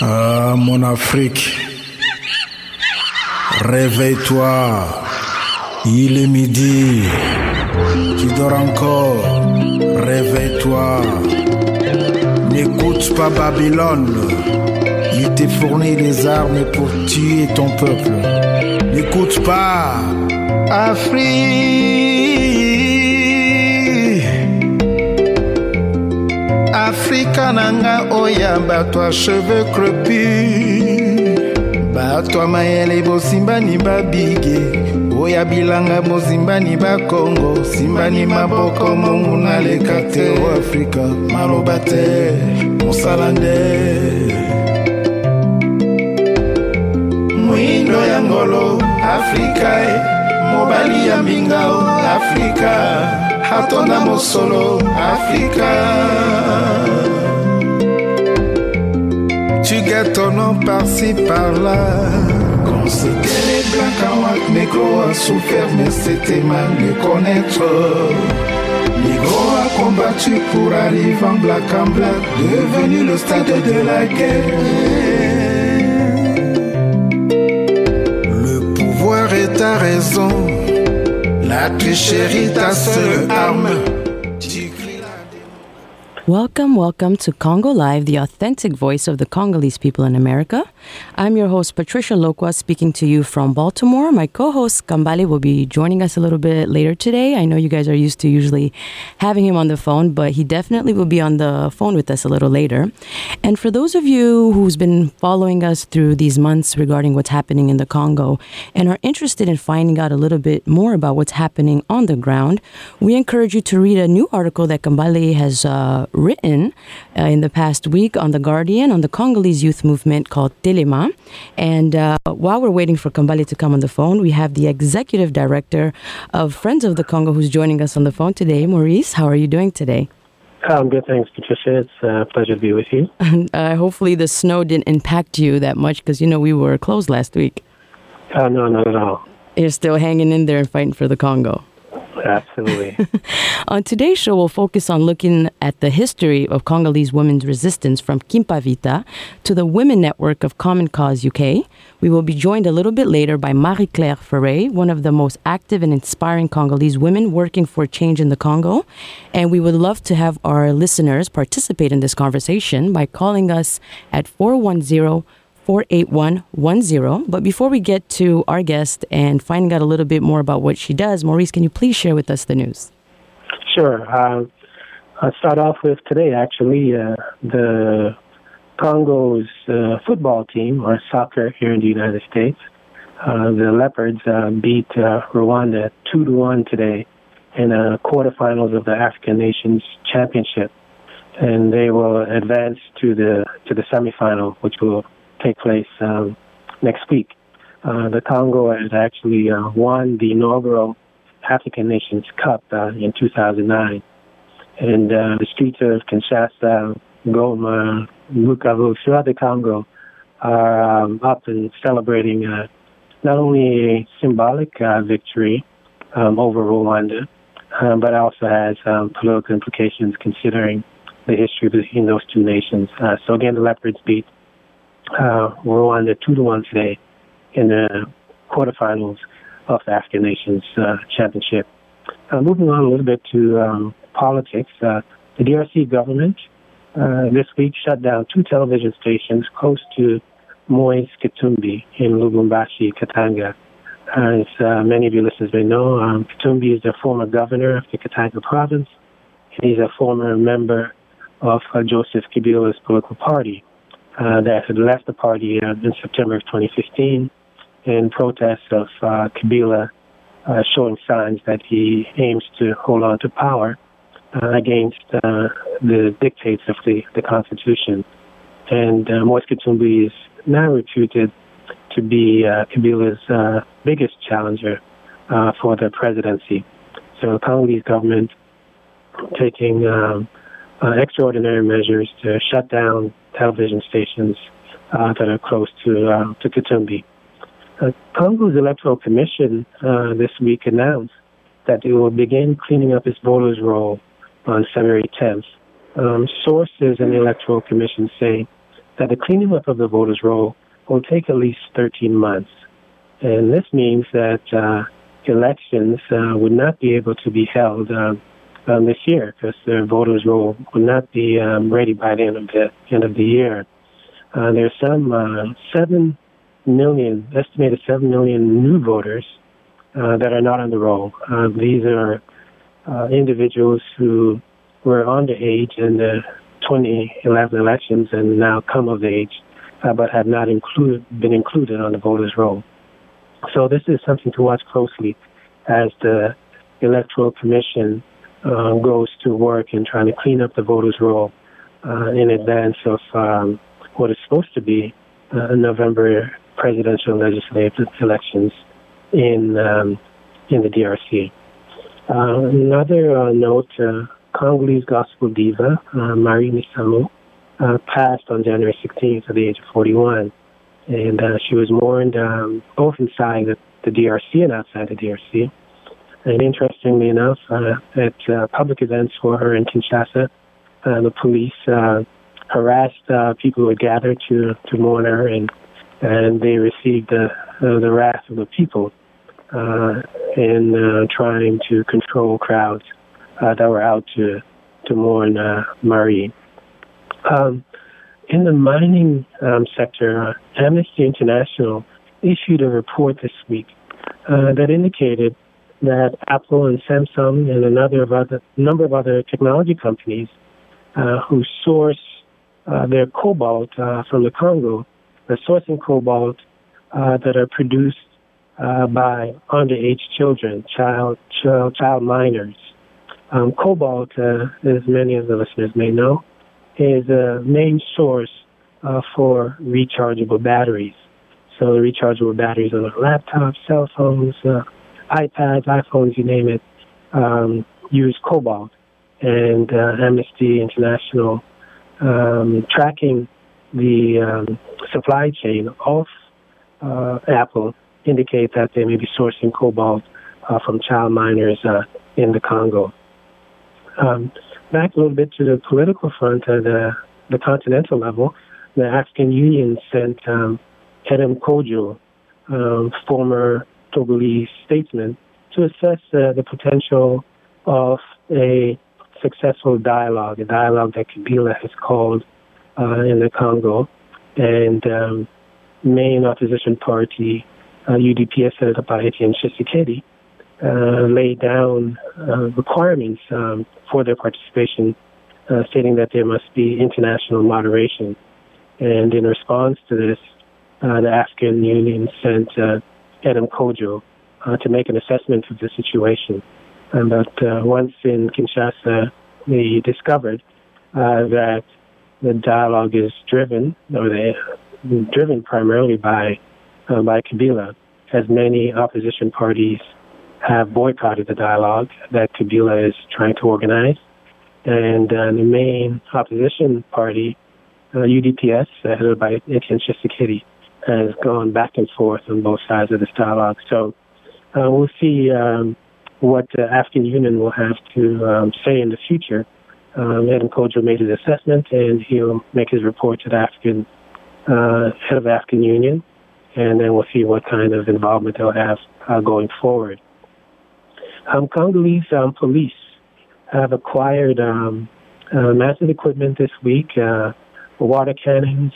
Ah, mon Afrique, réveille-toi. Il est midi. Tu dors encore. Réveille-toi. N'écoute pas Babylone. Il t'a fourni les armes pour tuer ton peuple. N'écoute pas. Afrique. Afrika nanga oya bato a cheveux crepus bato ya mayele bosimbani babige oya bilanga bosimbani bakongo simbani maboko mongu naleka te o afrika. Maloba te mosala nde. Moindo ya ngolo afrika e. Mobali ya mbinga o afrika atonda mosolo afrika tu gâtes ton nom par-ci par-là. Quand c'était les blancs négro a souffert mais c'était mal de connaître. Négro a combattu pour arriver en black en black Devenu le stade de la guerre. Le pouvoir est ta raison Ta seule arme Welcome, welcome to Congo Live, the authentic voice of the Congolese people in America. I'm your host, Patricia Lokwa, speaking to you from Baltimore. My co host, Kambale, will be joining us a little bit later today. I know you guys are used to usually having him on the phone, but he definitely will be on the phone with us a little later. And for those of you who's been following us through these months regarding what's happening in the Congo and are interested in finding out a little bit more about what's happening on the ground, we encourage you to read a new article that Kambale has uh, written uh, in the past week on The Guardian on the Congolese youth movement called Telema. And uh, while we're waiting for Kambale to come on the phone, we have the executive director of Friends of the Congo who's joining us on the phone today. Maurice, how are you doing today? I'm good, thanks, Patricia. It's a pleasure to be with you. uh, hopefully, the snow didn't impact you that much because you know we were closed last week. Uh, no, not at all. You're still hanging in there and fighting for the Congo. Absolutely. On today's show, we'll focus on looking at the history of Congolese women's resistance from Kimpa Vita to the Women Network of Common Cause UK. We will be joined a little bit later by Marie Claire Faray, one of the most active and inspiring Congolese women working for change in the Congo. And we would love to have our listeners participate in this conversation by calling us at 410 48110. But before we get to our guest and finding out a little bit more about what she does, Maurice, can you please share with us the news? Sure. Uh, I'll start off with today, actually, uh, the Congo's uh, football team, or soccer here in the United States, uh, the Leopards uh, beat uh, Rwanda 2 to 1 today in the quarterfinals of the African Nations Championship. And they will advance to the to the semifinal, which will take place um, next week. Uh, the Congo has actually uh, won the inaugural African Nations Cup uh, in 2009. And uh, the streets of Kinshasa, Goma, Bukavu, throughout the Congo are um, up and celebrating uh, not only a symbolic uh, victory um, over Rwanda, but also has um, political implications considering the history between those two nations. So again, the Leopards beat uh, Rwanda two to one today in the quarterfinals of the African Nations uh, Championship. Uh, moving on a little bit to um, politics, uh, the DRC government uh, this week shut down two television stations close to Moise Katumbi in Lubumbashi, Katanga. As uh, many of you listeners may know, um, Katumbi is the former governor of the Katanga province, and he's a former member of Joseph Kabila's political party uh, that had left the party uh, in September of 2015 in protest of uh, Kabila uh, showing signs that he aims to hold on to power uh, against the dictates of the, the Constitution. And Moise Katumbi is now reputed to be Kabila's biggest challenger for the presidency. So the Congolese government taking um, extraordinary measures to shut down television stations uh, that are close to uh, to Katumbi. Uh, Congo's Electoral Commission uh, this week announced that it will begin cleaning up its voters' roll on February 10th. Um, sources in the Electoral Commission say that the cleaning up of the voters' roll will take at least 13 months. And this means that uh, elections uh, would not be able to be held um, this year because the voters' roll would not be um, ready by the end of the end of the year. Uh, there's some uh, seven million, estimated seven million new voters uh, that are not on the roll. Uh, these are uh, individuals who were under age in the 2011 elections and now come of age, but have not included, been included on the voters' roll. So this is something to watch closely as the Electoral Commission uh, goes to work in trying to clean up the voters' roll uh, in advance of um, what is supposed to be uh, November presidential legislative elections in um, in the DRC. Uh, another uh, note: uh, Congolese gospel diva Marie Misamu passed on January 16th at the age of 41, and she was mourned um, both inside the, the DRC and outside the DRC. And interestingly enough, uh, at uh, public events for her in Kinshasa, uh, the police uh, harassed uh, people who had gathered to to mourn her, and and they received the uh, the wrath of the people uh, in uh, trying to control crowds uh, that were out to to mourn uh, Marie. Um, in the mining um, sector, uh, Amnesty International issued a report this week uh, that indicated that Apple and Samsung and another of other number of other technology companies uh, who source uh, their cobalt uh, from the Congo are sourcing cobalt uh, that are produced uh, by underage children, child child, child minors. Um, cobalt, uh, as many of the listeners may know, is a main source for rechargeable batteries. So the rechargeable batteries on laptops, cell phones, iPads, iPhones, you name it, um, use cobalt. And uh, Amnesty International um, tracking the um, supply chain of uh, Apple indicate that they may be sourcing cobalt uh, from child miners uh, in the Congo. Um, back a little bit to the political front at the, the continental level, the African Union sent um, Edem um, former Togolese statesman to assess uh, the potential of a successful dialogue, a dialogue that Kabila has called uh, in the Congo. And um, main opposition party, uh, UDPS, headed up by Etienne Tshisekedi, uh, laid down uh, requirements um, for their participation, uh, stating that there must be international moderation. And in response to this, uh, the African Union sent uh, Edem Kodjo uh, to make an assessment of the situation. And but uh, once in Kinshasa, they discovered uh, that the dialogue is driven, or they driven primarily by uh, by Kabila, as many opposition parties have boycotted the dialogue that Kabila is trying to organize, and uh, the main opposition party, uh, UDPS, headed by Etienne Tshisekedi, has gone back and forth on both sides of this dialogue. So uh, we'll see um, what the African Union will have to um, say in the future. Um, Edem Kodjo made his assessment, and he'll make his report to the African uh, head of the African Union, and then we'll see what kind of involvement they'll have uh, going forward. Um, Congolese um, police have acquired um, uh, massive equipment this week, uh, water cannons,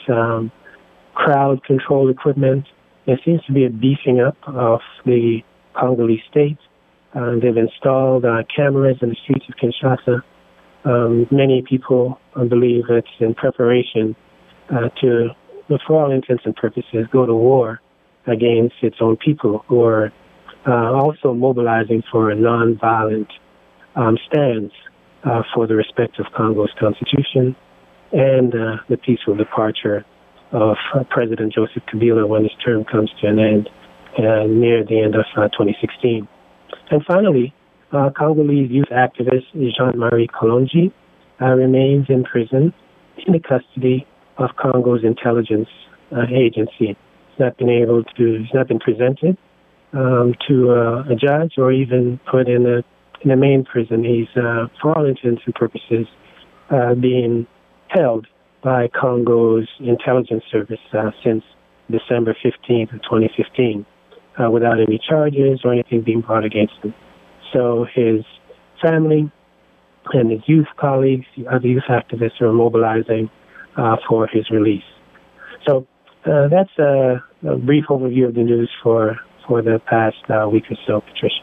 crowd control equipment. There seems to be a beefing up of the Congolese state. Uh, they've installed uh, cameras in the streets of Kinshasa. Um, many people uh, believe it's in preparation uh, to, for all intents and purposes, go to war against its own people who are uh, also mobilizing for a nonviolent um, stance uh, for the respect of Congo's constitution and the peaceful departure of uh, President Joseph Kabila when his term comes to an end uh, near the end of uh, 2016. And finally, uh, Congolese youth activist Jean-Marie Kalonji uh, remains in prison in the custody of Congo's intelligence uh, agency. He's not been able to, he's not been presented um, to a judge or even put in a in main prison. He's, for all intents and purposes, being held by Congo's intelligence service uh, since December 15th of 2015 uh, without any charges or anything being brought against him. So his family and his youth colleagues, other youth activists are mobilizing uh, for his release. So uh, that's a, a, brief overview of the news for, for the past uh, week or so, Patricia.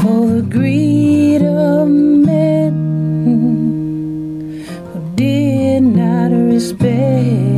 for the greed of men who did not respect.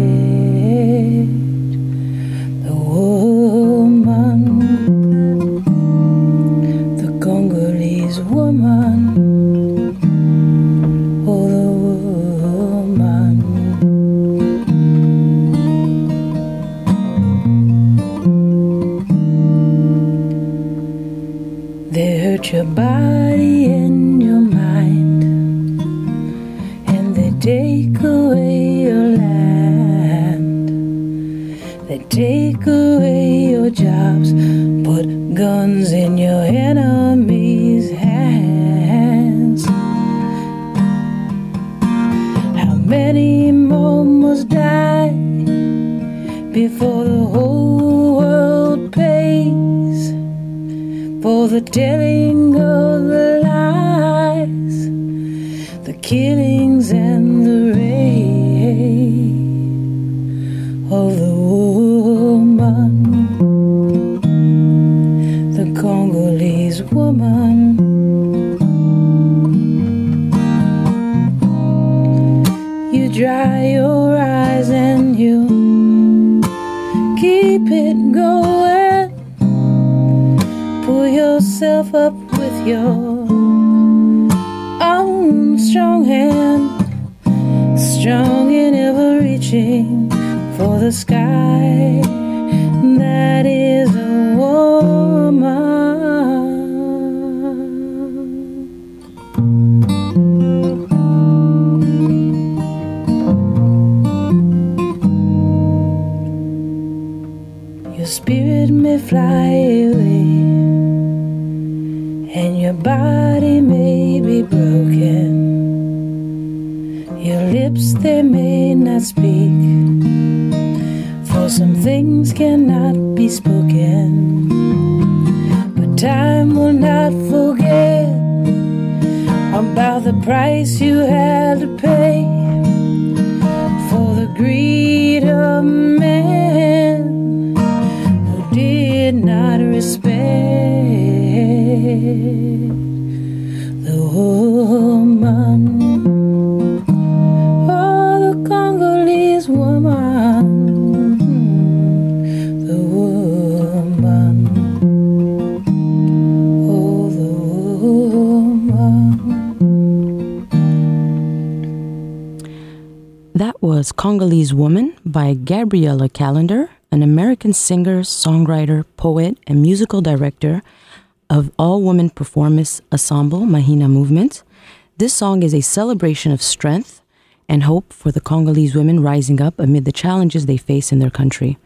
cops put guns in your enemy's hands. How many more must die before the whole world pays for the telling of the lies, the killings, and the rape? of dry your eyes and you keep it going. Pull yourself up with your own strong hand, strong and ever reaching for the sky that is. fly away. And your body may be broken, your lips they may not speak. For some things cannot be spoken, but time will not forget about the price you had to pay for the greed of man. Oh, Congolese Woman. The Woman Oh the Woman. That was Congolese Woman by Gabriella Calendar, an American singer, songwriter, poet, and musical director of all woman performance ensemble Mahina Movement. This song is a celebration of strength and hope for the Congolese women rising up amid the challenges they face in their country.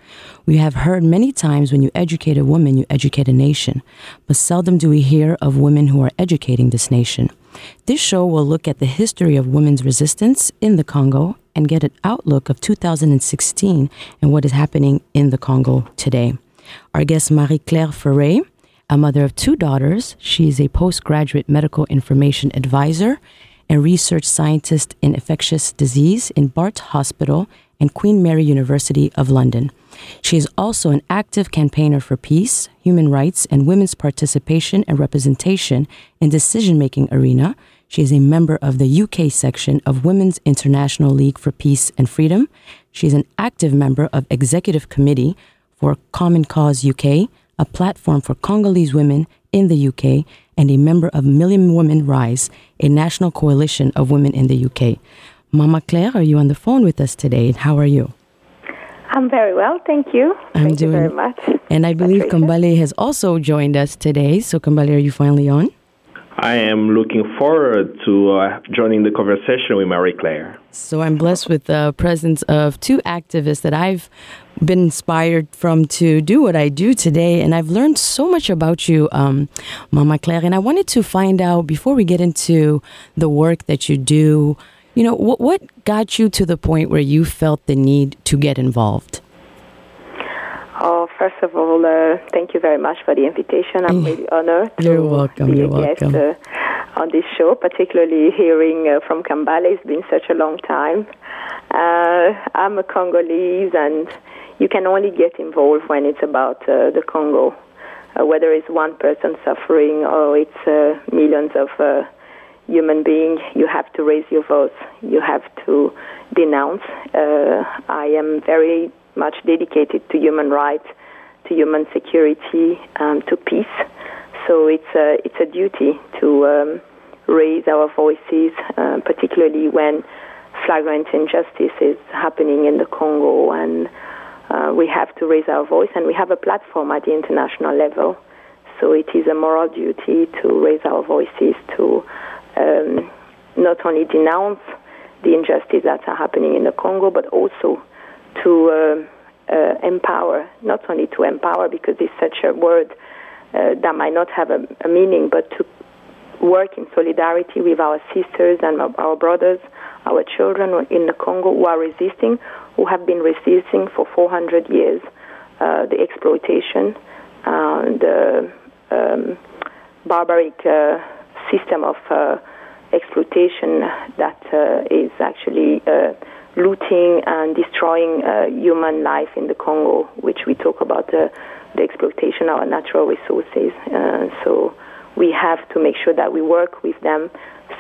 We have heard many times when you educate a woman, you educate a nation, but seldom do we hear of women who are educating this nation. This show will look at the history of women's resistance in the Congo and get an outlook of 2016 and what is happening in the Congo today. Our guest, Marie Claire Faray, a mother of two daughters. She is a postgraduate medical information advisor and research scientist in infectious disease in Bart Hospital and Queen Mary University of London. She is also an active campaigner for peace, human rights, and women's participation and representation in decision-making arena. She is a member of the UK section of Women's International League for Peace and Freedom. She is an active member of Executive Committee for Common Cause UK, a platform for Congolese women in the UK, and a member of Million Women Rise, a national coalition of women in the UK. Mama Claire, are you on the phone with us today? How are you? I'm very well, thank you. I'm thank doing, you very much. And I believe Patricia. Kambale has also joined us today. So, Kambale, are you finally on? I am looking forward to uh, joining the conversation with Marie Claire. So, I'm blessed with the presence of two activists that I've been inspired from to do what I do today. And I've learned so much about you, um, Mama Claire. And I wanted to find out before we get into the work that you do, you know, what, what got you to the point where you felt the need to get involved? Oh, first of all, uh, thank you very much for the invitation. I'm really honored to You're welcome, be you're a guest uh, on this show, particularly hearing uh, from Kambale. It's been such a long time. Uh, I'm a Congolese, and you can only get involved when it's about uh, the Congo, uh, whether it's one person suffering or it's uh, millions of uh, human beings. You have to raise your voice. You have to denounce. Uh, I am very much dedicated to human rights, to human security, um, to peace. So it's a, it's a duty to um, raise our voices, uh, particularly when flagrant injustice is happening in the Congo. And uh, we have to raise our voice, and we have a platform at the international level. So it is a moral duty to raise our voices to um, not only denounce the injustice that are happening in the Congo, but also to uh, uh, empower, not only to empower because it's such a word uh, that might not have a, a, meaning, but to work in solidarity with our sisters and our brothers, our children in the Congo who are resisting, who have been resisting for 400 years uh, the exploitation, uh, the um, barbaric uh, system of exploitation that is actually looting and destroying uh, human life in the Congo, which we talk about uh, the exploitation of our natural resources. Uh, so we have to make sure that we work with them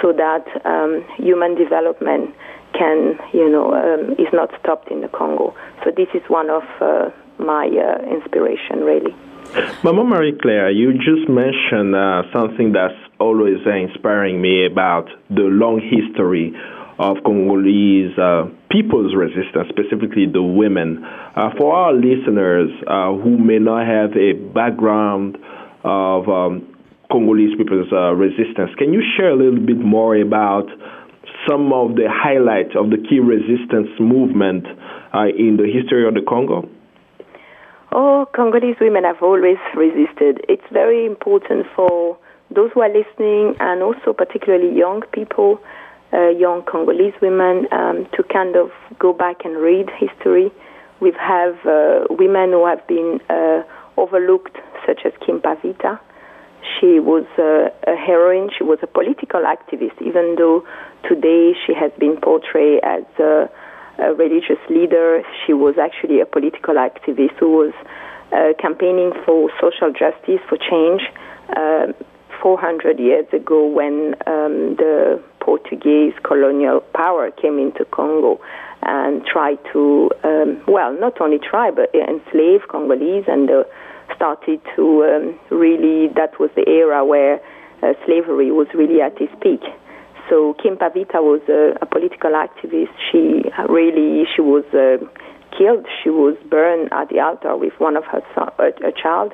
so that um, human development can, you know, um, is not stopped in the Congo. So this is one of uh, my uh, inspiration, really. Mama Marie Claire, you just mentioned uh, something that's always inspiring me about the long history of Congolese uh, people's resistance, specifically the women. Uh, for our listeners uh, who may not have a background of um, Congolese people's uh, resistance, can you share a little bit more about some of the highlights of the key resistance movement uh, in the history of the Congo? Oh, Congolese women have always resisted. It's very important for those who are listening and also particularly young people uh, young Congolese women um, to kind of go back and read history. We have uh, women who have been uh, overlooked, such as Kimpa Vita. She was uh, a heroine. She was a political activist, even though today she has been portrayed as a, a religious leader. She was actually a political activist who was uh, campaigning for social justice, for change. Uh, 400 years ago, when um, the Portuguese colonial power came into Congo and tried to, um, well, not only try, but enslave Congolese and uh, started to um, really, that was the era where uh, slavery was really at its peak. So Kimpa Vita was a, a political activist. She really, she was uh, killed. She was burned at the altar with one of her son, a, a child,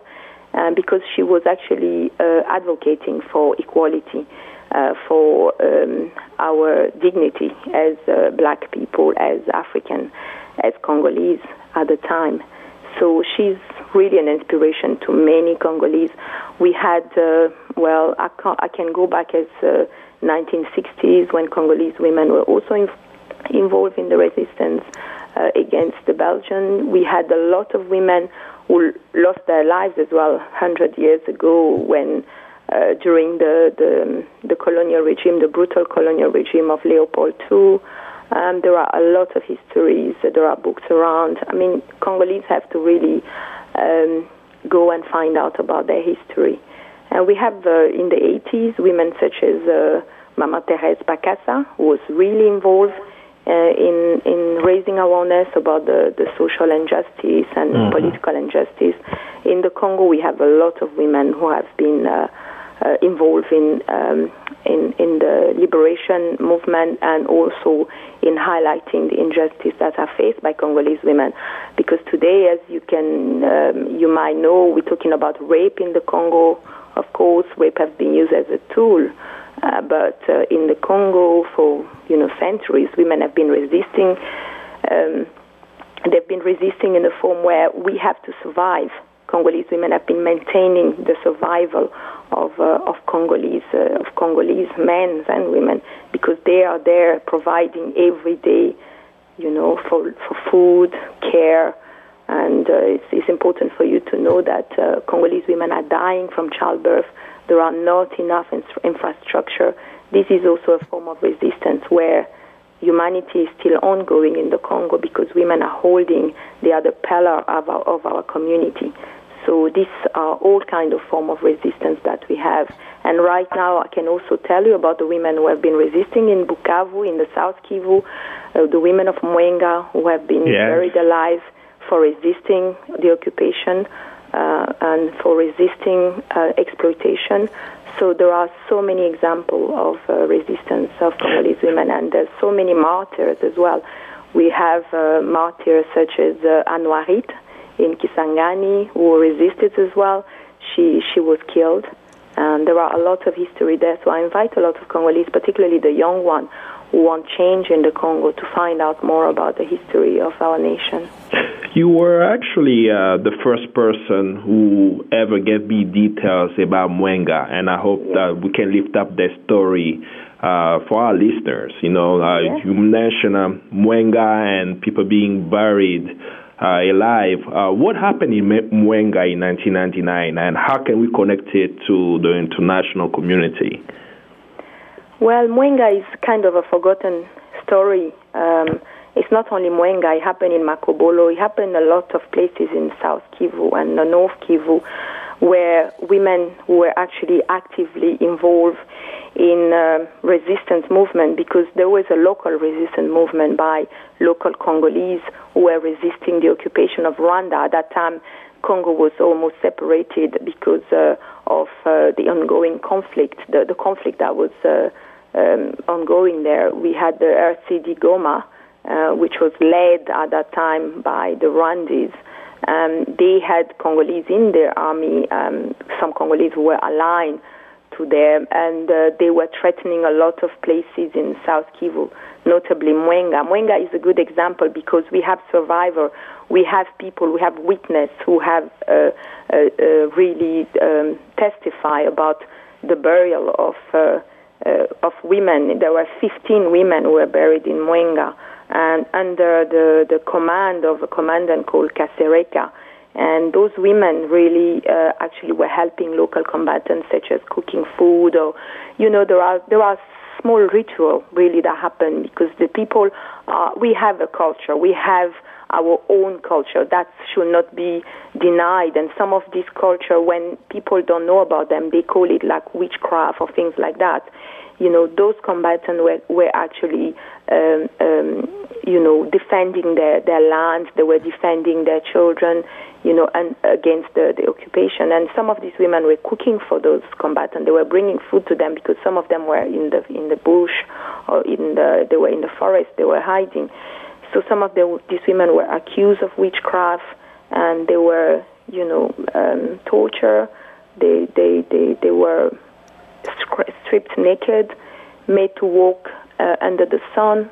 uh, because she was actually uh, advocating for equality uh, for um, our dignity as uh, black people, as African, as Congolese at the time. So she's really an inspiration to many Congolese. We had, uh, well, I can, I can go back as 1960s uh, when Congolese women were also in, involved in the resistance against the Belgians. We had a lot of women who lost their lives as well 100 years ago when uh, during the, the, the colonial regime, the brutal colonial regime of Leopold II. Um, there are a lot of histories. There are books around. I mean, Congolese have to really um, go and find out about their history. And we have uh, in the 80s women such as uh, Mama Therese Bakassa, who was really involved in in raising awareness about the, the social injustice and Mhm. political injustice. In the Congo, we have a lot of women who have been uh, uh, involved in, um, in in the liberation movement and also in highlighting the injustice that are faced by Congolese women. Because today, as you can um, you might know, we're talking about rape in the Congo. Of course, rape has been used as a tool. Uh, but uh, in the Congo, for you know centuries, women have been resisting. Um, they've been resisting in a form where we have to survive. Congolese women have been maintaining the survival of uh, of Congolese uh, of Congolese men and women because they are there providing every day, you know, for for food, care, and uh, it's, it's important for you to know that uh, Congolese women are dying from childbirth. There are not enough in- infrastructure. This is also a form of resistance where humanity is still ongoing in the Congo because women are holding the other pillar of our, of our community. So these are all kind of form of resistance that we have. And right now, I can also tell you about the women who have been resisting in Bukavu, in the South Kivu, uh, the women of Mwenga who have been Yes. buried alive for resisting the occupation and for resisting uh, exploitation. So there are so many examples of uh, resistance of Congolese women, and there's so many martyrs as well. We have uh, martyrs such as uh, Anuarite in Kisangani who resisted as well. She she was killed, and there are a lot of history there. So I invite a lot of Congolese, particularly the young one, who want change in the Congo, to find out more about the history of our nation. You were actually uh, the first person who ever gave me details about Mwenga, and I hope that we can lift up their story uh, for our listeners. You know, uh, Yeah. you mentioned uh, Mwenga and people being buried uh, alive. Uh, what happened in Mwenga in 1999, and how can we connect it to the international community? Well, Mwenga is kind of a forgotten story. Um, it's not only Mwenga, it happened in Makobola, it happened a lot of places in South Kivu and North Kivu where women were actually actively involved in uh, resistance movement because there was a local resistance movement by local Congolese who were resisting the occupation of Rwanda. At that time, Congo was almost separated because uh, of uh, the ongoing conflict, the, the conflict that was uh, um, ongoing there. We had the RCD Goma, uh, which was led at that time by the Rwandese. Um, they had Congolese in their army, um, some Congolese were aligned to them, and uh, they were threatening a lot of places in South Kivu, notably Mwenga. Mwenga is a good example because we have survivors, we have people, we have witnesses who have uh, uh, uh, really um, testify about the burial of of women. There were 15 women who were buried in Mwenga, and under the the command of a commandant called Kasereka. And those women really uh, actually were helping local combatants, such as cooking food, or you know, there are there are small ritual really that happen because the people we have a culture, we have our own culture that should not be denied. And some of this culture, when people don't know about them, they call it like witchcraft or things like that. You know, those combatants were, were actually, um, um, you know, defending their, their land. They were defending their children, you know, and against the, the occupation. And some of these women were cooking for those combatants. They were bringing food to them because some of them were in the in the bush or in the they were in the forest. They were hiding. So some of the, these women were accused of witchcraft, and they were, you know, um, torture. They they they they were stripped naked, made to walk uh, under the sun.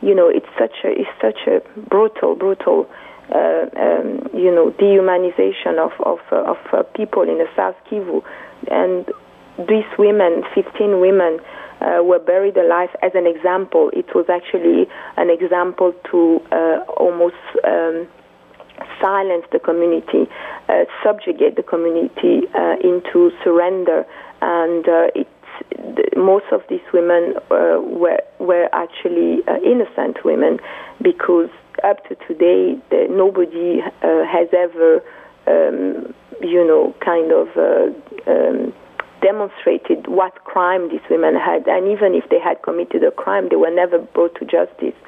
You know, it's such a it's such a brutal brutal. Uh, um, you know, dehumanization of of, uh, of uh, people in the South Kivu, and these women, 15 women, uh, were buried alive as an example. It was actually an example to uh, almost um, silence the community, subjugate the community into surrender, and uh, most of these women uh, were were actually uh, innocent women because up to today the, nobody uh, has ever um, you know kind of uh, um, demonstrated what crime these women had. And even if they had committed a crime they were never brought to justice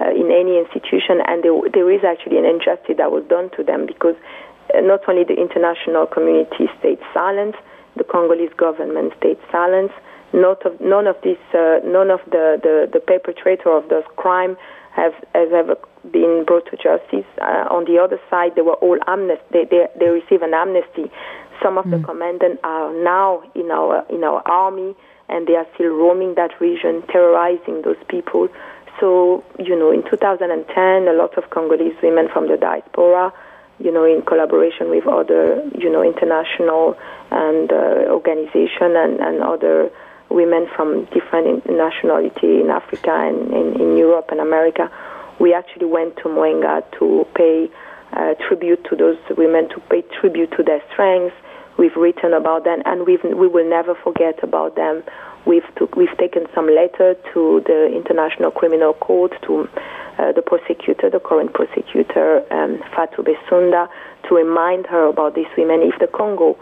uh, in any institution. And there, there is actually an injustice that was done to them because not only the international community stayed silent the Congolese government stayed silent not of, none of this, uh, none of the, the, the perpetrator of those crime have has ever been brought to justice. Uh, on the other side, they were all amnesty. They, they, they receive an amnesty. Some of mm. the commandants are now in our in our army, and they are still roaming that region, terrorizing those people. So, you know, in 2010, a lot of Congolese women from the diaspora, you know, in collaboration with other, you know, international and uh, organization and, and other women from different nationality in Africa and in, in Europe and America. We actually went to Mwenga to pay uh, tribute to those women, to pay tribute to their strengths. We've written about them, and we've, we will never forget about them. We've, took, we've taken some letter to the International Criminal Court, to uh, the prosecutor, the current prosecutor, um, Fatou Bensouda, to remind her about these women. If the Congo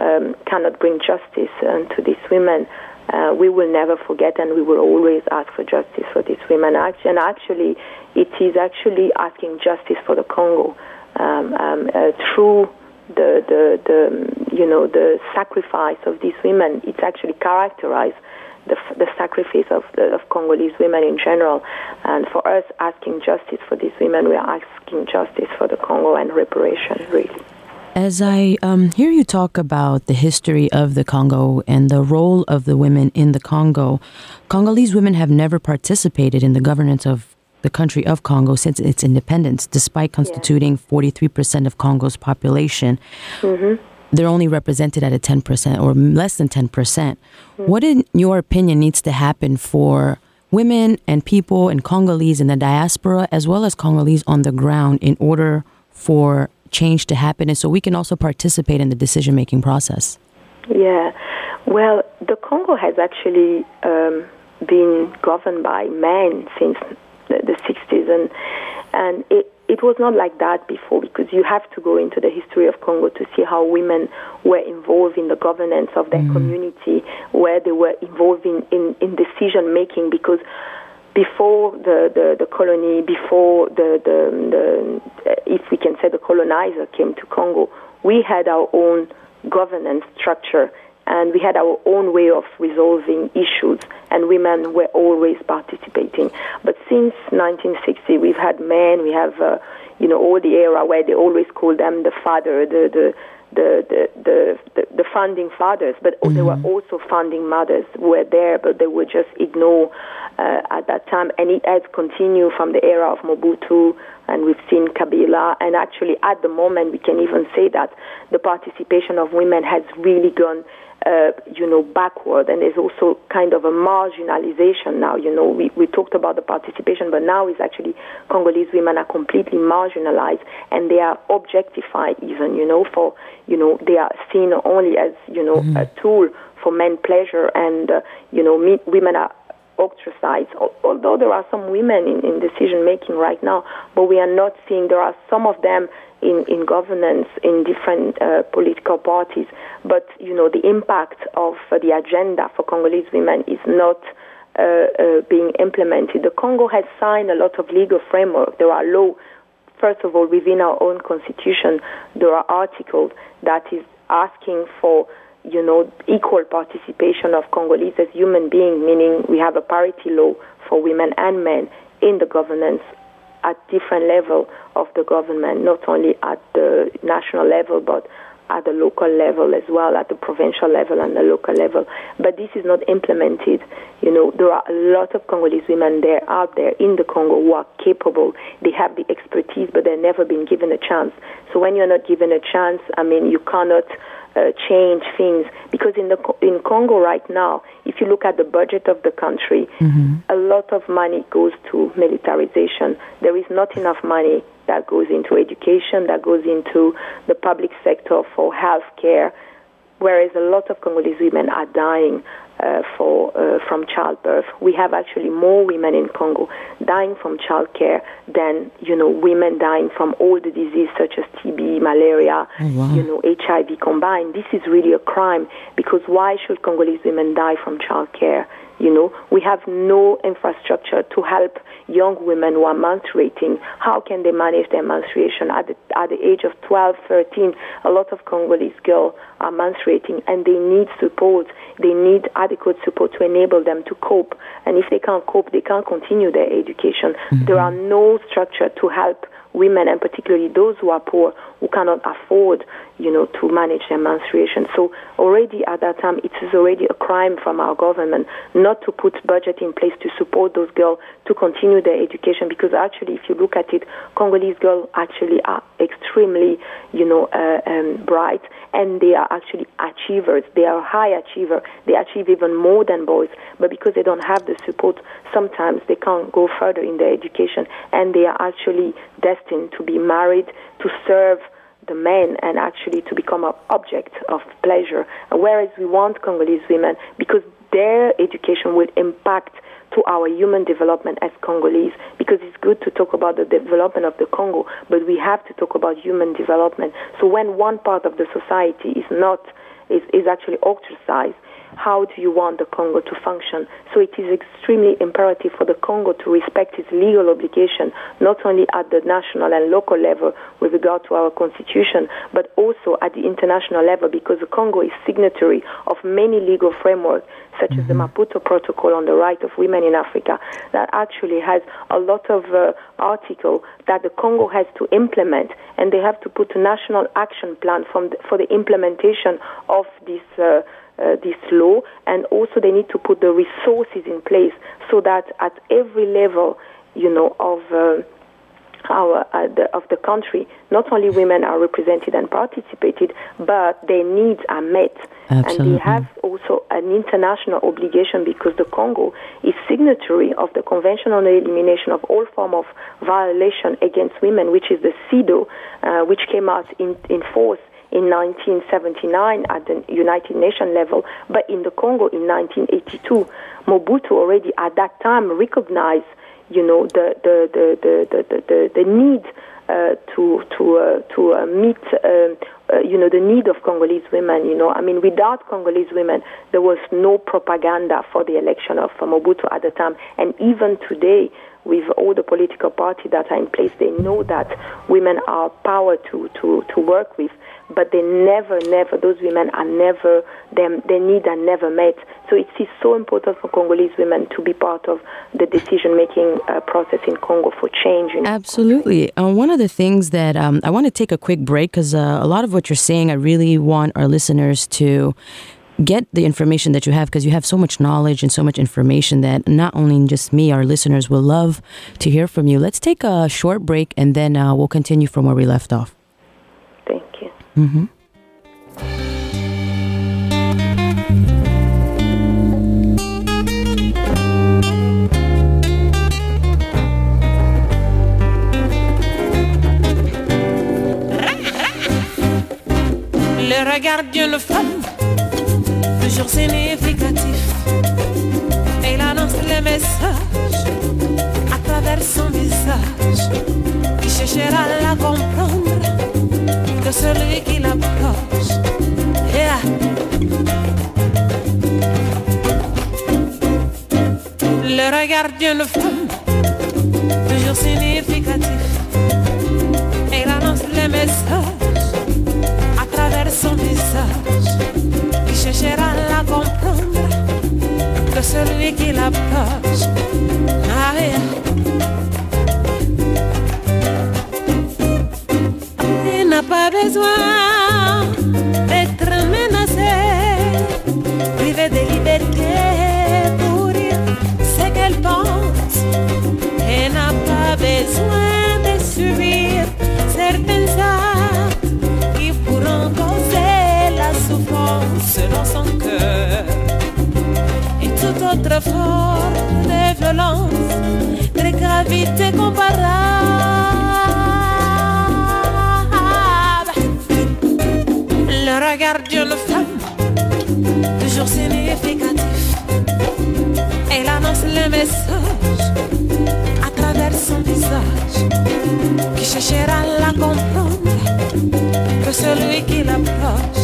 um, cannot bring justice uh, to these women, uh, we will never forget and we will always ask for justice for these women. And actually, it is actually asking justice for the Congo um, um, through the, the, the, you know, the sacrifice of these women. It's actually characterized the, the sacrifice of, the, of Congolese women in general. And for us, asking justice for these women, we are asking justice for the Congo and reparation, really. As I um, hear you talk about the history of the Congo and the role of the women in the Congo, Congolese women have never participated in the governance of the country of Congo since its independence, despite constituting 43% of Congo's population. Mm-hmm. They're only represented at a 10% or less than 10%. percent mm hmm What, in your opinion, needs to happen for women and people and Congolese in the diaspora, as well as Congolese on the ground, in order for change to happen and so we can also participate in the decision making process? Yeah, well, the Congo has actually um, been governed by men since the, the 60s, and, and it, it was not like that before because you have to go into the history of Congo to see how women were involved in the governance of their mm. community, where they were involved in, in, in decision making because before the, the, the colony, before the, the, the, if we can say the colonizer came to Congo, we had our own governance structure and we had our own way of resolving issues, and women were always participating. But since 1960, we've had men, we have, uh, you know, all the era where they always call them the father, the, the, the, the, the, the, funding fathers, but mm-hmm. there were also funding mothers who were there, but they were just ignored uh, at that time. And it has continued from the era of Mobutu, and we've seen Kabila. And actually, at the moment, we can even say that the participation of women has really gone uh, you know, backward, and there's also kind of a marginalization now. You know, we, we talked about the participation, but now it's actually Congolese women are completely marginalized, and they are objectified even. You know, for you know, they are seen only as you know mm-hmm. a tool for men pleasure, and uh, you know, me, women are ostracized. Although there are some women in, in decision making right now, but we are not seeing. There are some of them in, in governance in different uh, political parties. But you know, the impact of uh, the agenda for Congolese women is not. Uh, uh, being implemented. The Congo has signed a lot of legal framework. There are law, first of all, within our own constitution, there are articles that is asking for you know, equal participation of Congolese as human beings, meaning we have a parity law for women and men in the governance at different level of the government, not only at the national level, but at the local level as well, at the provincial level and the local level. But this is not implemented. You know, there are a lot of Congolese women there out there in the Congo who are capable. They have the expertise, but they've never been given a chance. So when you're not given a chance, I mean, you cannot uh, change things because in the in Congo right now, if you look at the budget of the country, mm-hmm. a lot of money goes to militarization. There is not enough money that goes into education, that goes into the public sector for health care, whereas a lot of Congolese women are dying uh, for uh, from childbirth. We have actually more women in Congo dying from childcare than you know women dying from all the diseases such as TB, malaria, Oh, wow. you know HIV combined. This is really a crime because why should Congolese women die from childcare? You know, we have no infrastructure to help young women who are menstruating. How can they manage their menstruation at the, at the age of 12, 13? A lot of Congolese girls are menstruating and they need support. They need adequate support to enable them to cope. And if they can't cope, they can't continue their education. Mm-hmm. There are no structure to help women and particularly those who are poor who cannot afford you know to manage their menstruation. So already at that time it is already a crime from our government not to put budget in place to support those girls to continue their education because actually if you look at it congolese girls actually are extremely you know uh, um, bright and they are actually achievers. They are high achiever. They achieve even more than boys. But because they don't have the support sometimes they can't go further in their education and they are actually destined to be married to serve the men and actually to become an object of pleasure. Whereas we want Congolese women because their education will impact to our human development as Congolese because it's good to talk about the development of the Congo, but we have to talk about human development. So when one part of the society is not is, is actually ostracized, how do you want the Congo to function? So it is extremely imperative for the Congo to respect its legal obligation, not only at the national and local level with regard to our constitution, but also at the international level because the Congo is signatory of many legal frameworks, such as the Maputo Protocol on the right of women in Africa, that actually has a lot of uh, article that the Congo has to implement, and they have to put a national action plan from the, for the implementation of this. Uh, uh, this law, and also they need to put the resources in place so that at every level, you know, of uh, our uh, the, of the country, not only women are represented and participated, but their needs are met. Absolutely. And they have also an international obligation because the Congo is signatory of the Convention on the Elimination of All Form of Violation Against Women, which is the CEDAW, uh, which came out in, in force in 1979 at the United Nations level, but in the Congo in 1982, Mobutu already at that time recognized, you know, the the the the the, the, the need uh, to to uh, to uh, meet. Um, uh, you know the need of Congolese women. You know, I mean, without Congolese women, there was no propaganda for the election of Mobutu at the time, and even today, with all the political parties that are in place, they know that women are power to to to work with but they never, never, those women are never, them, their needs are never met. So it is so important for Congolese women to be part of the decision making uh, process in Congo for change. Absolutely. Uh, one of the things that um, I want to take a quick break because uh, a lot of what you're saying, I really want our listeners to get the information that you have because you have so much knowledge and so much information that not only just me, our listeners will love to hear from you. Let's take a short break and then uh, we'll continue from where we left off. Thank you. Mm-hmm. Le regard d'une femme, toujours significatif. Elle annonce les messages à travers son visage. Qui cherchera à la comprendre que celui qui l'approche. Yeah. Le regard d'une femme, toujours significatif. Elle annonce les messages à travers son visage qui cherchera à la comprendre que celui qui l'approche. Ah, qui cherchera la comprendre que celui qui l'approche.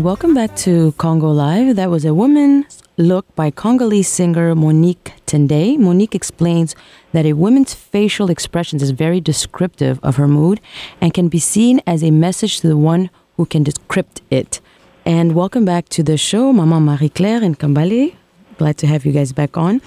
And welcome back to Congo Live. That was a woman's look by Congolese singer Monique Tende. Monique explains that a woman's facial expressions is very descriptive of her mood and can be seen as a message to the one who can decrypt it. And welcome back to the show, Mama Marie Claire and Kambale. Glad to have you guys back on.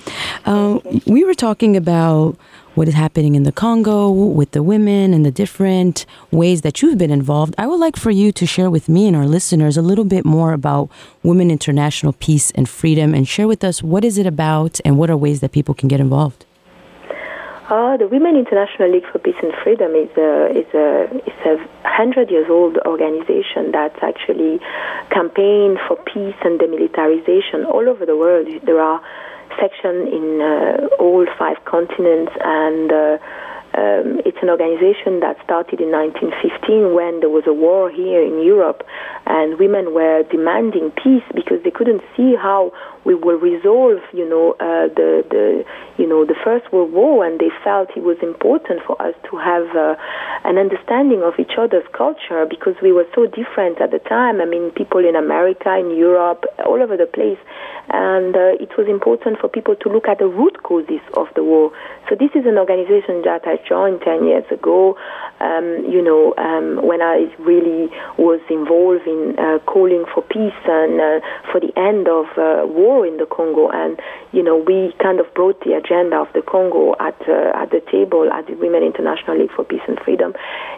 Uh, we were talking about what is happening in the Congo with the women and the different ways that you've been involved. I would like for you to share with me and our listeners a little bit more about Women International Peace and Freedom and share with us what is it about and what are ways that people can get involved. Uh, the Women International League for Peace and Freedom is a is a a hundred years old organization that's actually campaigned for peace and demilitarization all over the world. There are sections in uh, all five continents, and uh, um, it's an organization that started in 1915 when there was a war here in Europe, and women were demanding peace because they couldn't see how we will resolve, you know, uh, the the you know the First World War, and they felt it was important for us to have uh, an understanding of each other's culture because we were so different at the time. I mean, people in America, in Europe, all over the place, and uh, it was important for people to look at the root causes of the war. So this is an organization that I joined 10 years ago. Um, you know, um, when I really was involved in uh, calling for peace and uh, for the end of uh, war in the Congo, and you know, we kind of brought the agenda of the Congo at uh, at the table at the Women International League for Peace and Freedom.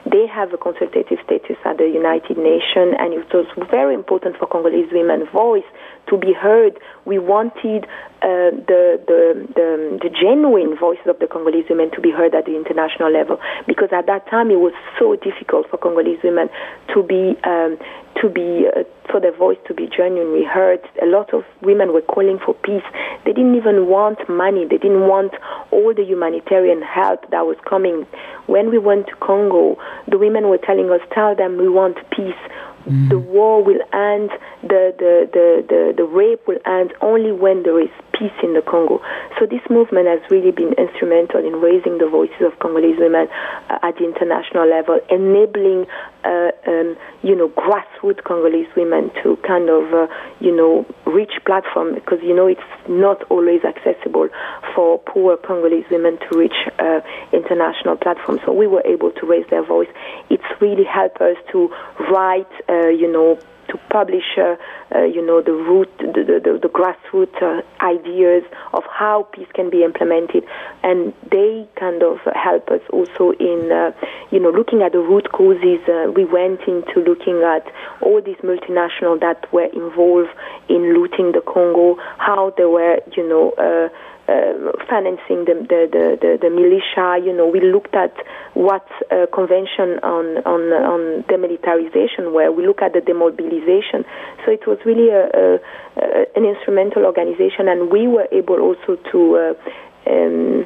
They have a consultative status at the United Nations, and it was very important for Congolese women's voice to be heard. We wanted uh, the, the, the, the, genuine voices of the Congolese women to be heard at the international level because at that time it was so difficult for Congolese women to be um, to be uh, for their voice to be genuinely heard. A lot of women were calling for peace. They didn't even want money. They didn't want all the humanitarian help that was coming. When we went to Congo, the women were telling us, "Tell them we want peace." Mm. The war will end, the, the, the, the, the rape will end only when there is peace in the Congo. So this movement has really been instrumental in raising the voices of Congolese women uh, at the international level, enabling, uh, um, you know, grassroots Congolese women to kind of, uh, you know, reach platform because, you know, it's not always accessible for poor Congolese women to reach uh, international platforms. So we were able to raise their voice. It's really helped us to write, uh, you know, to publish, uh, uh, you know, the root, the, the, the, the grassroots uh, ideas of how peace can be implemented, and they kind of help us also in, you know, looking at the root causes. We went into looking at all these multinational that were involved in looting the Congo, how they were, you know. Uh, financing the, the, the, the, the militia. You know, we looked at what uh, convention on, on, on demilitarization where we look at the demobilization. So it was really a, a, a, an instrumental organization, and we were able also to. Uh, um,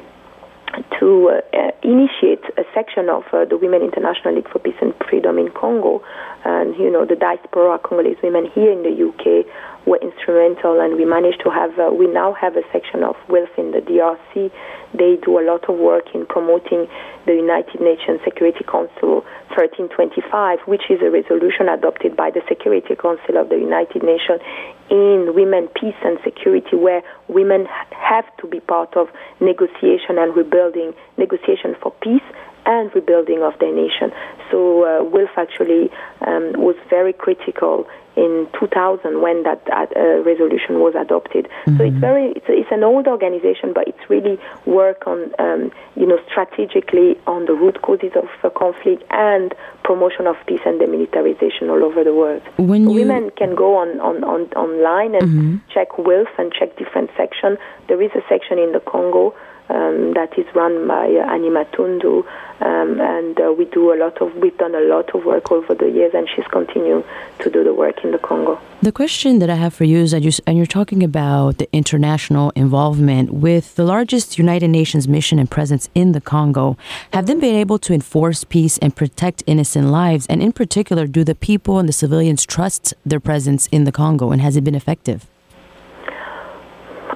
to uh, initiate a section of uh, the Women International League for Peace and Freedom in Congo, and you know the diaspora Congolese women here in the UK were instrumental, and we managed to have. Uh, we now have a section of WILPF in the DRC. They do a lot of work in promoting the United Nations Security Council 1325, which is a resolution adopted by the Security Council of the United Nations in women, peace and security, where women have to be part of negotiation and rebuilding, negotiation for peace and rebuilding of their nation. So uh, WILPF actually um, was very critical in 2000 when that uh, resolution was adopted. Mm-hmm. So it's very it's, it's, an old organization, but it's really work on um, you know strategically on the root causes of uh, conflict and promotion of peace and demilitarization all over the world. When you... Women can go on, on, on online and mm-hmm. check WILPF and check different sections. There is a section in the Congo um, that is run by uh, Annie Matundu, um, and uh, we do a lot of we've done a lot of work over the years, and she's continuing to do the work in the Congo. The question that I have for you is that you and you're talking about the international involvement with the largest United Nations mission and presence in the Congo. Have they been able to enforce peace and protect innocent lives? And in particular, do the people and the civilians trust their presence in the Congo, and has it been effective?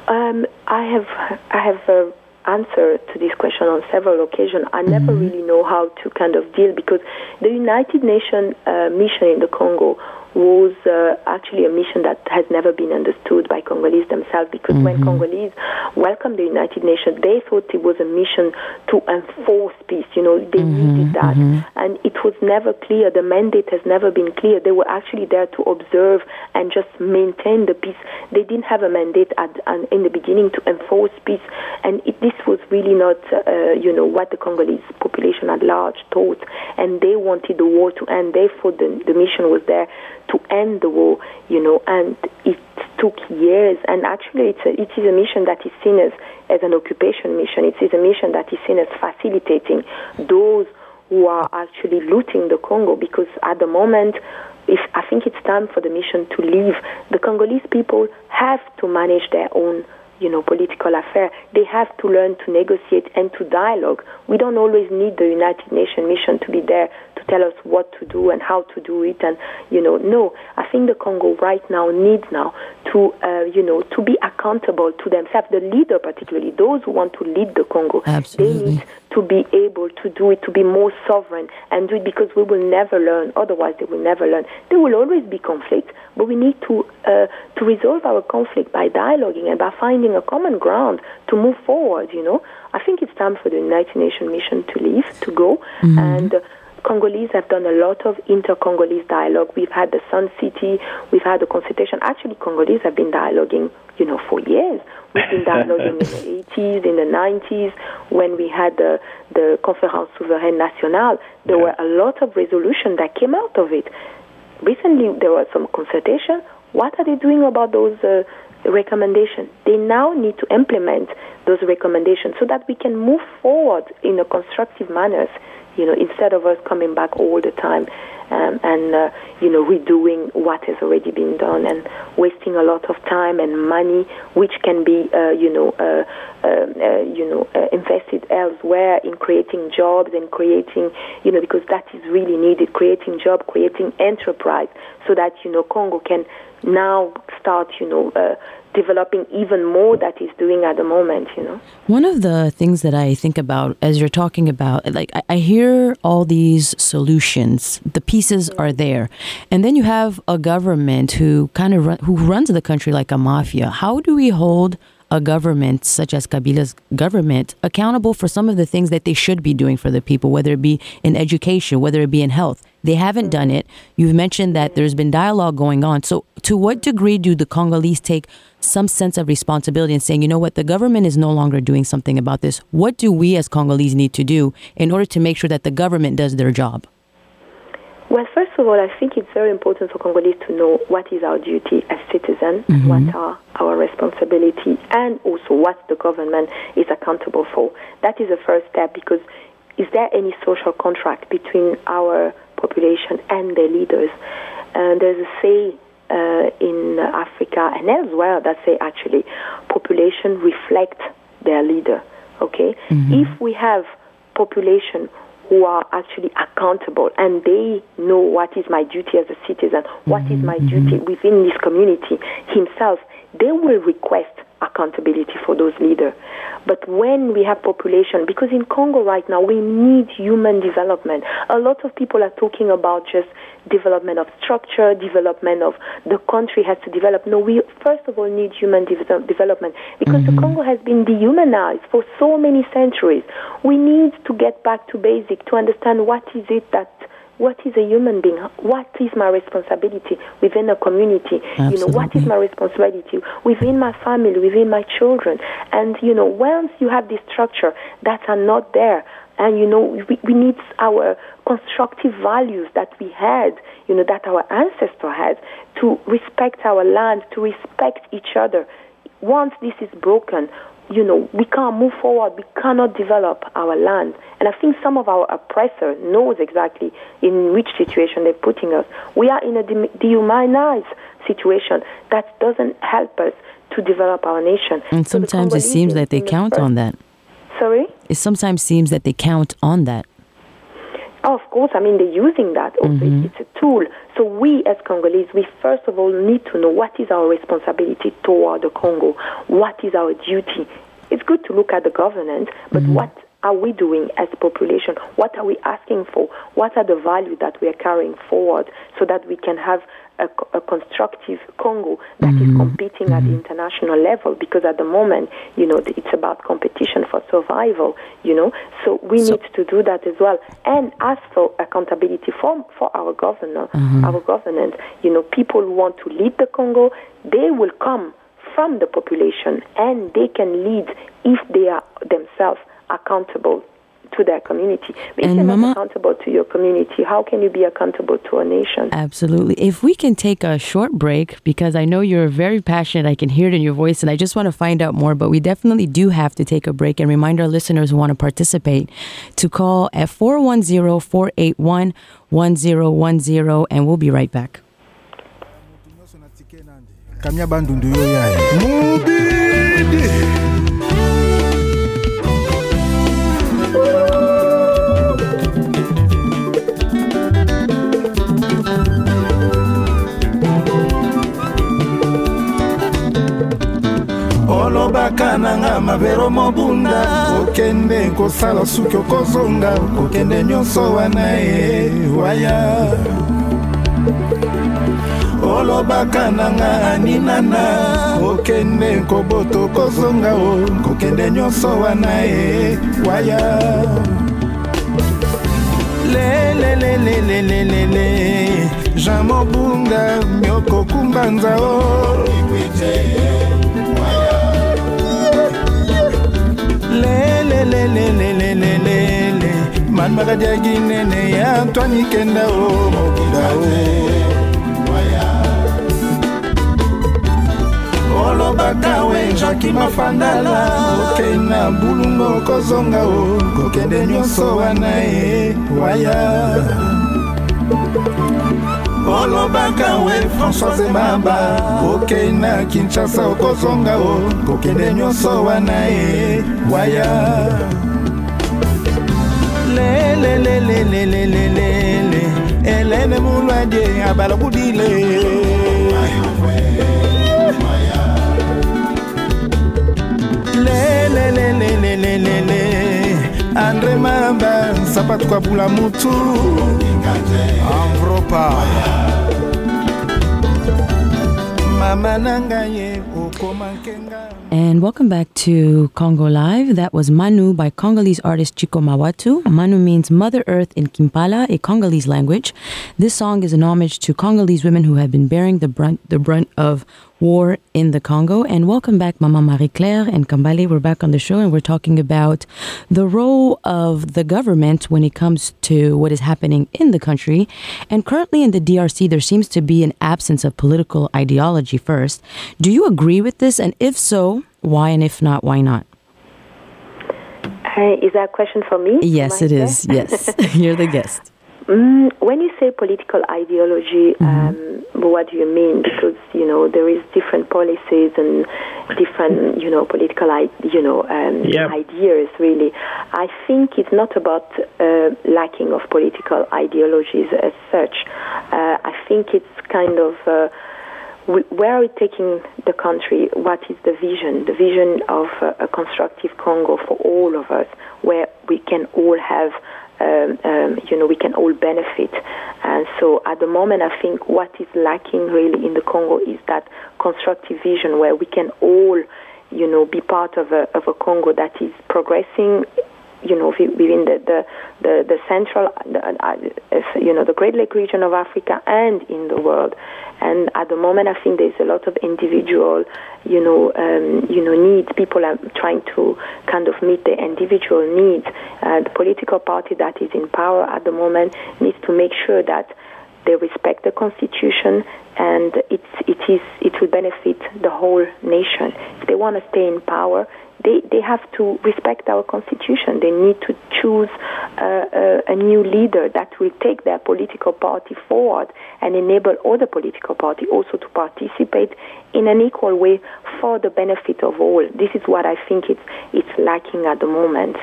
Um, I have I have. Uh, answer to this question on several occasions. I never mm-hmm. really know how to kind of deal because the United Nations uh, mission in the Congo was uh, actually a mission that has never been understood by Congolese themselves because mm-hmm. when Congolese welcomed the United Nations, they thought it was a mission to enforce peace. You know, they mm-hmm. needed that. Mm-hmm. And it was never clear. The mandate has never been clear. They were actually there to observe and just maintain the peace. They didn't have a mandate at, at in the beginning to enforce peace. And it, this was really not, uh, you know, what the Congolese population at large thought. And they wanted the war to end. Therefore, the, the mission was there to end the war, you know, and it took years. And actually, it's a, it is a mission that is seen as, as an occupation mission. It is a mission that is seen as facilitating those who are actually looting the Congo because at the moment, if I think it's time for the mission to leave. The Congolese people have to manage their own you know, political affair. They have to learn to negotiate and to dialogue. We don't always need the United Nations mission to be there to tell us what to do and how to do it. And you know, no, I think the Congo right now needs now to uh, you know to be accountable to themselves. The leader, particularly those who want to lead the Congo, Absolutely. they need to be able to do it, to be more sovereign and do it because we will never learn. Otherwise, they will never learn. There will always be conflict, but we need to uh, to resolve our conflict by dialoguing and by finding a common ground to move forward. You know, I think it's time for the United Nations mission to leave, to go, mm-hmm. and. Uh, Congolese have done a lot of inter-Congolese dialogue. We've had the Sun City, we've had the consultation. Actually, Congolese have been dialoguing, you know, for years. We've been dialoguing in the 80s, in the 90s, when we had the, the Conférence Souveraine Nationale. There yeah. were a lot of resolutions that came out of it. Recently, there was some consultation. What are they doing about those uh, recommendations? They now need to implement those recommendations so that we can move forward in a constructive manner you know, instead of us coming back all the time um, and, uh, you know, redoing what has already been done and wasting a lot of time and money, which can be, uh, you know, uh, um, uh you know, uh, invested elsewhere in creating jobs and creating, you know, because that is really needed, creating job, creating enterprise, so that you know Congo can now start, you know, uh, developing even more that he's doing at the moment, you know. One of the things that I think about as you're talking about, like I, I hear all these solutions, the pieces are there, and then you have a government who kind of run, who runs the country like a mafia. How do we hold a government such as Kabila's government accountable for some of the things that they should be doing for the people, whether it be in education, whether it be in health. They haven't done it. You've mentioned that there's been dialogue going on. So, to what degree do the Congolese take some sense of responsibility and saying, you know what, the government is no longer doing something about this? What do we as Congolese need to do in order to make sure that the government does their job? Well, first of all, I think it's very important for Congolese to know what is our duty as citizens, mm-hmm. what are our responsibility, and also what the government is accountable for. That is the first step because is there any social contract between our population and their leaders? And there's a say uh, in Africa and elsewhere that say actually population reflect their leader. Okay, mm-hmm. if we have population who are actually accountable and they know what is my duty as a citizen, what mm-hmm. is my mm-hmm. duty within this community himself, they will request accountability for those leaders. But when we have population, because in Congo right now we need human development. A lot of people are talking about just development of structure, development of the country has to develop. No, we first of all need human de- development because mm-hmm. the Congo has been dehumanized for so many centuries. We need to get back to basic to understand what is it that what is a human being? What is my responsibility within a community? Absolutely. You know, what is my responsibility within my family, within my children? And, you know, once you have this structure that are not there, and, you know, we, we need our constructive values that we had, you know, that our ancestor had, to respect our land, to respect each other. Once this is broken, you know, we can't move forward. We cannot develop our land. And I think some of our oppressor knows exactly in which situation they're putting us. We are in a dehumanized situation that doesn't help us to develop our nation. And So sometimes it seems that they count on that. Sorry? It sometimes seems that they count on that. Oh, of course, I mean, they're using that. Also. Mm-hmm. It's a tool. So we, as Congolese, we first of all need to know what is our responsibility toward the Congo. What is our duty? It's good to look at the government, but Mm-hmm. what are we doing as a population? What are we asking for? What are the values that we are carrying forward so that we can have a, a constructive Congo that is Mm-hmm. competing at the international level? Because at the moment, you know, it's about competition for survival, you know. So we So- need to do that as well and ask for accountability for, for our governor, Mm-hmm. our government. You know, people who want to lead the Congo, they will come from the population and they can lead if they are themselves accountable to their community. But if And you're Mama- not accountable to your community, how can you be accountable to a nation? Absolutely. If we can take a short break, because I know you're very passionate, I can hear it in your voice, and I just want to find out more, but we definitely do have to take a break and remind our listeners who want to participate to call at 410 481 1010, and we'll be right back. Olobaka nanga mabero mobunda. Okende kosala suki okozonga kokende nyonso wana ye waya. Olobaka nanga ninana okende koboto kozonga o kokende nyonso wana ye waya. Lelelelelelelele jean mobunda miokokumbanza o lelelelelelelele manmakadi ya ginene ya antoine kenda o mobunda o olobaka we jaki mafandala. Okenda bulungo kozonga o kokende nyonso wana ye waya olobaka we françoise maba okenda kinshasa okozonga o kokende nyonso wana ye waya. Lelelelelelelele elene mulwadie abala kudile kwabula mutu mama ye And welcome back to Congo Live. That was Manu by Congolese artist Chico Mawatu. Manu means Mother Earth in Kimpala, a Congolese language. This song is an homage to Congolese women who have been bearing the brunt, the brunt of war in the Congo. And welcome back, Mama Marie Claire and Kambale. We're back on the show and we're talking about the role of the government when it comes to what is happening in the country. And currently in the DRC, there seems to be an absence of political ideology first. Do you agree with this? And if so, why? And if not, why not? Uh, is that a question for me? Yes, it is. Yes. You're the guest. Mm, when you say political ideology, um, what do you mean? Because you know there is different policies and different you know political I- you know um, ideas. Really, I think it's not about uh, lacking of political ideologies as such. Uh, I think it's kind of uh, where are we taking the country? What is the vision? The vision of uh, a constructive Congo for all of us, where we can all have, um, um, you know, we can all benefit. And so at the moment, I think what is lacking really in the Congo is that constructive vision where we can all, you know, be part of a, of a Congo that is progressing you know, within the the the, the central, uh, you know, the Great Lake region of Africa and in the world. And at the moment, I think there's a lot of individual, you know, um, you know, needs. People are trying to kind of meet their individual needs. Uh, the political party that is in power at the moment needs to make sure that they respect the constitution and it's, it is it will benefit the whole nation. If they want to stay in power, they, they have to respect our constitution. They need to choose a, a, new leader that will take their political party forward and enable other political parties also to participate in an equal way for the benefit of all. This is what I think it's, it's lacking at the moment.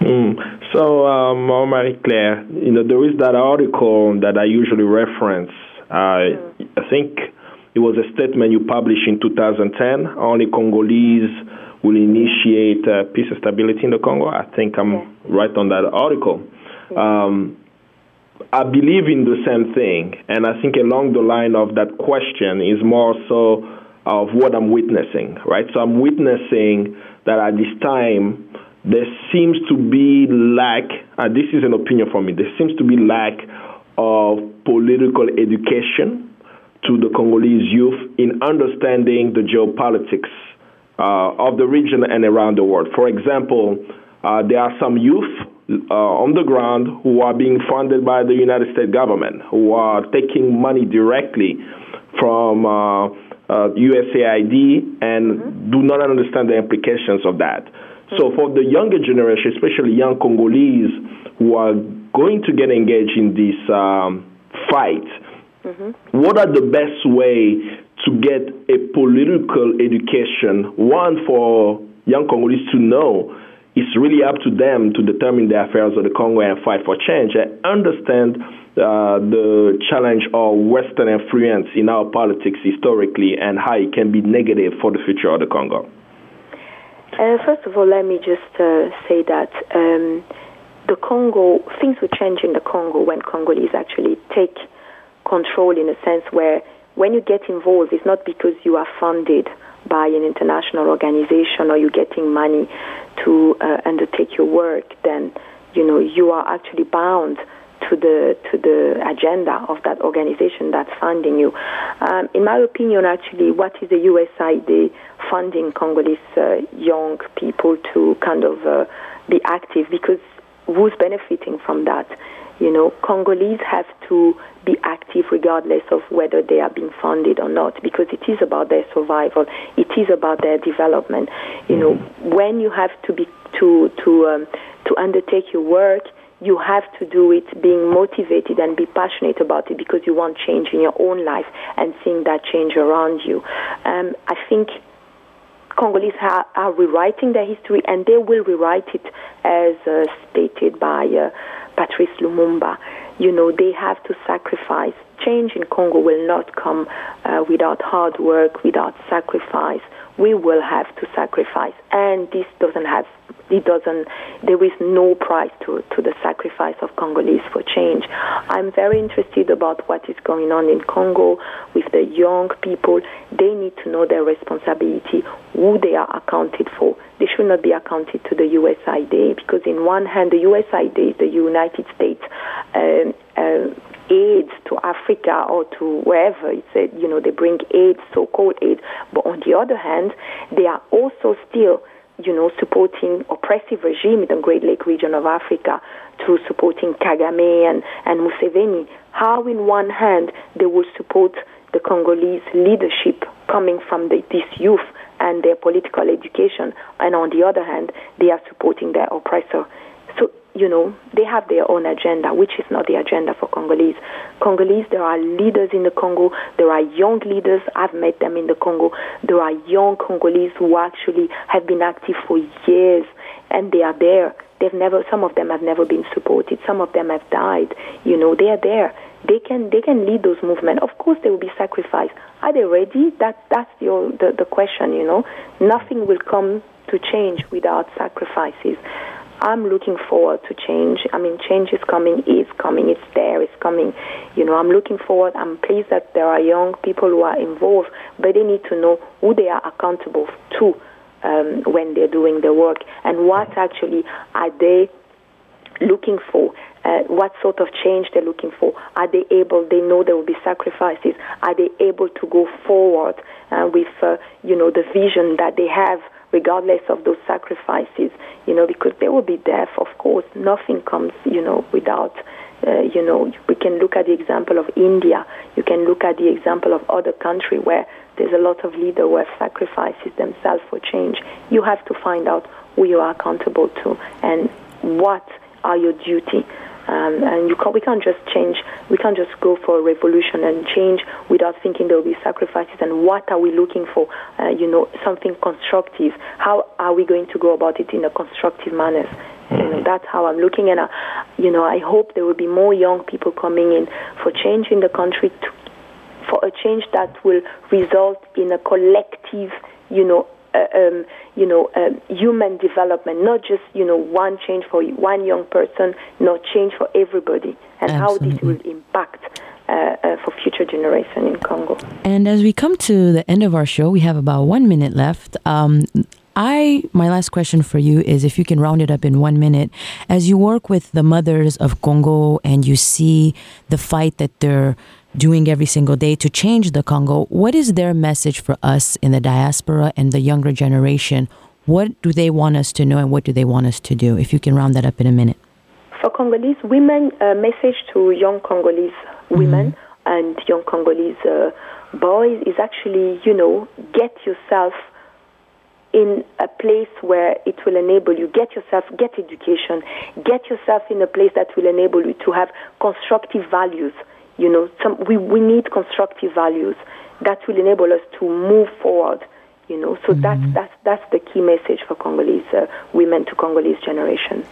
Mm. So, um, Marie Claire, you know, there is that article that I usually reference. Uh, mm. I think it was a statement you published in 2010. Only Congolese will initiate uh, peace and stability in the Congo. I think I'm yeah. right on that article. Um, I believe in the same thing, and I think along the line of that question is more so of what I'm witnessing, right? So I'm witnessing that at this time there seems to be lack, and this is an opinion for me, there seems to be lack of political education to the Congolese youth in understanding the geopolitics of the region and around the world. For example, uh, there are some youth uh, on the ground who are being funded by the United States government, who are taking money directly from USAID and mm-hmm. do not understand the implications of that. So for the younger generation, especially young Congolese who are going to get engaged in this um, fight, mm-hmm. what are the best way to get a political education? One for young Congolese to know it's really up to them to determine the affairs of the Congo and fight for change and understand uh, the challenge of Western influence in our politics historically and how it can be negative for the future of the Congo. Uh, first of all, let me just uh, say that um, the Congo, things will change in the Congo when Congolese actually take control in a sense where when you get involved, it's not because you are funded by an international organization or you're getting money to uh, undertake your work, then you know you are actually bound to the to the agenda of that organization that's funding you. Um, in my opinion, actually, what is the USAID funding Congolese uh, young people to kind of uh, be active? Because who's benefiting from that? You know, Congolese have to be active regardless of whether they are being funded or not, because it is about their survival. It is about their development. You know, when you have to be to to um, to undertake your work you have to do it being motivated and be passionate about it because you want change in your own life and seeing that change around you. Um, I think Congolese ha- are rewriting their history and they will rewrite it as uh, stated by uh, Patrice Lumumba. You know, they have to sacrifice. Change in Congo will not come uh, without hard work, without sacrifice. We will have to sacrifice, and this doesn't have it doesn't there is no price to, to the sacrifice of Congolese for change. I'm very interested about what is going on in Congo with the young people. They need to know their responsibility, who they are accounted for. They should not be accounted to the USAID because in one hand the USAID, the United States um, uh, aid to Africa or to wherever. It's a, you know they bring aid, so-called aid, but on the other hand, they are also still you know, supporting oppressive regime in the Great Lake region of Africa through supporting Kagame and, and Museveni, how in one hand they will support the Congolese leadership coming from the, this youth and their political education, and on the other hand, they are supporting their oppressor. So you know, they have their own agenda, which is not the agenda for Congolese. Congolese, there are leaders in the Congo, there are young leaders, I've met them in the Congo, there are young Congolese who actually have been active for years, and they are there. They've never, some of them have never been supported, some of them have died, you know, they are there. They can, they can lead those movements. Of course, they will be sacrificed. Are they ready? That, that's your, the, the question, you know. Nothing will come to change without sacrifices. I'm looking forward to change. I mean, change is coming, is coming, it's there, it's coming. You know, I'm looking forward. I'm pleased that there are young people who are involved, but they need to know who they are accountable to. um, when they're doing their work, and what actually are they looking for? Uh, what sort of change they're looking for? Are they able? They know there will be sacrifices. Are they able to go forward uh, with, uh, you know, the vision that they have, regardless of those sacrifices? You know, because there will be death, of course. Nothing comes, you know, without. Uh, you know, we can look at the example of India. You can look at the example of other countries where there's a lot of leaders who have sacrifices themselves for change. You have to find out who you are accountable to and what are your duty. Um, and you can't, we can't just change, we can't just go for a revolution and change without thinking there will be sacrifices and what are we looking for, uh, you know, something constructive. How are we going to go about it in a constructive manner? You know, that's how I'm looking at. Uh, you know, I hope there will be more young people coming in for change in the country, to, for a change that will result in a collective, you know, um, you know, um, human development, not just you know one change for one young person, not change for everybody, and Absolutely. how this will impact. Uh, uh, for future generation in Congo. And as we come to the end of our show, we have about one minute left. Um, I my last question for you is if you can round it up in one minute. As you work with the mothers of Congo and you see the fight that they're doing every single day to change the Congo, what is their message for us in the diaspora and the younger generation? What do they want us to know and what do they want us to do? If you can round that up in a minute. For Congolese women, a message to young Congolese women and young Congolese uh, boys is actually, you know, get yourself in a place where it will enable you get yourself get education get yourself in a place that will enable you to have constructive values you know some we, we need constructive values that will enable us to move forward you know. So that's that's that's the key message for congolese uh, women to congolese generation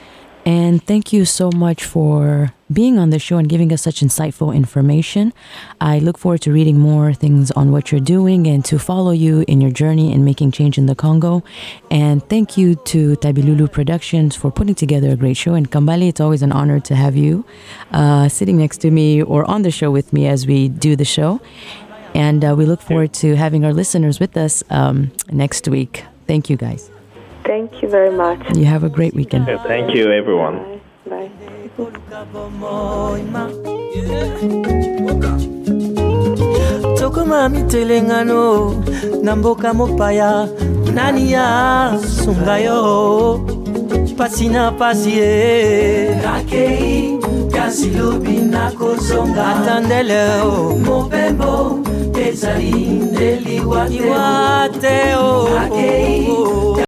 And thank you so much for being on the show and giving us such insightful information. I look forward to reading more things on what you're doing and to follow you in your journey in making change in the Congo. And thank you to Tabilulu Productions for putting together a great show. And Kambale, it's always an honor to have you uh, sitting next to me or on the show with me as we do the show. And uh, we look forward to having our listeners with us um, next week. Thank you, guys. Thank you very much. You have a great weekend. Yeah, thank you, everyone. bye. Tokoma mitelengano na mboka mopaya nani ya sunga yo pasi na pasi ye nakei kasi lobi nakozonga atandele o. Mobembo ezali nde liwa te o. Nakei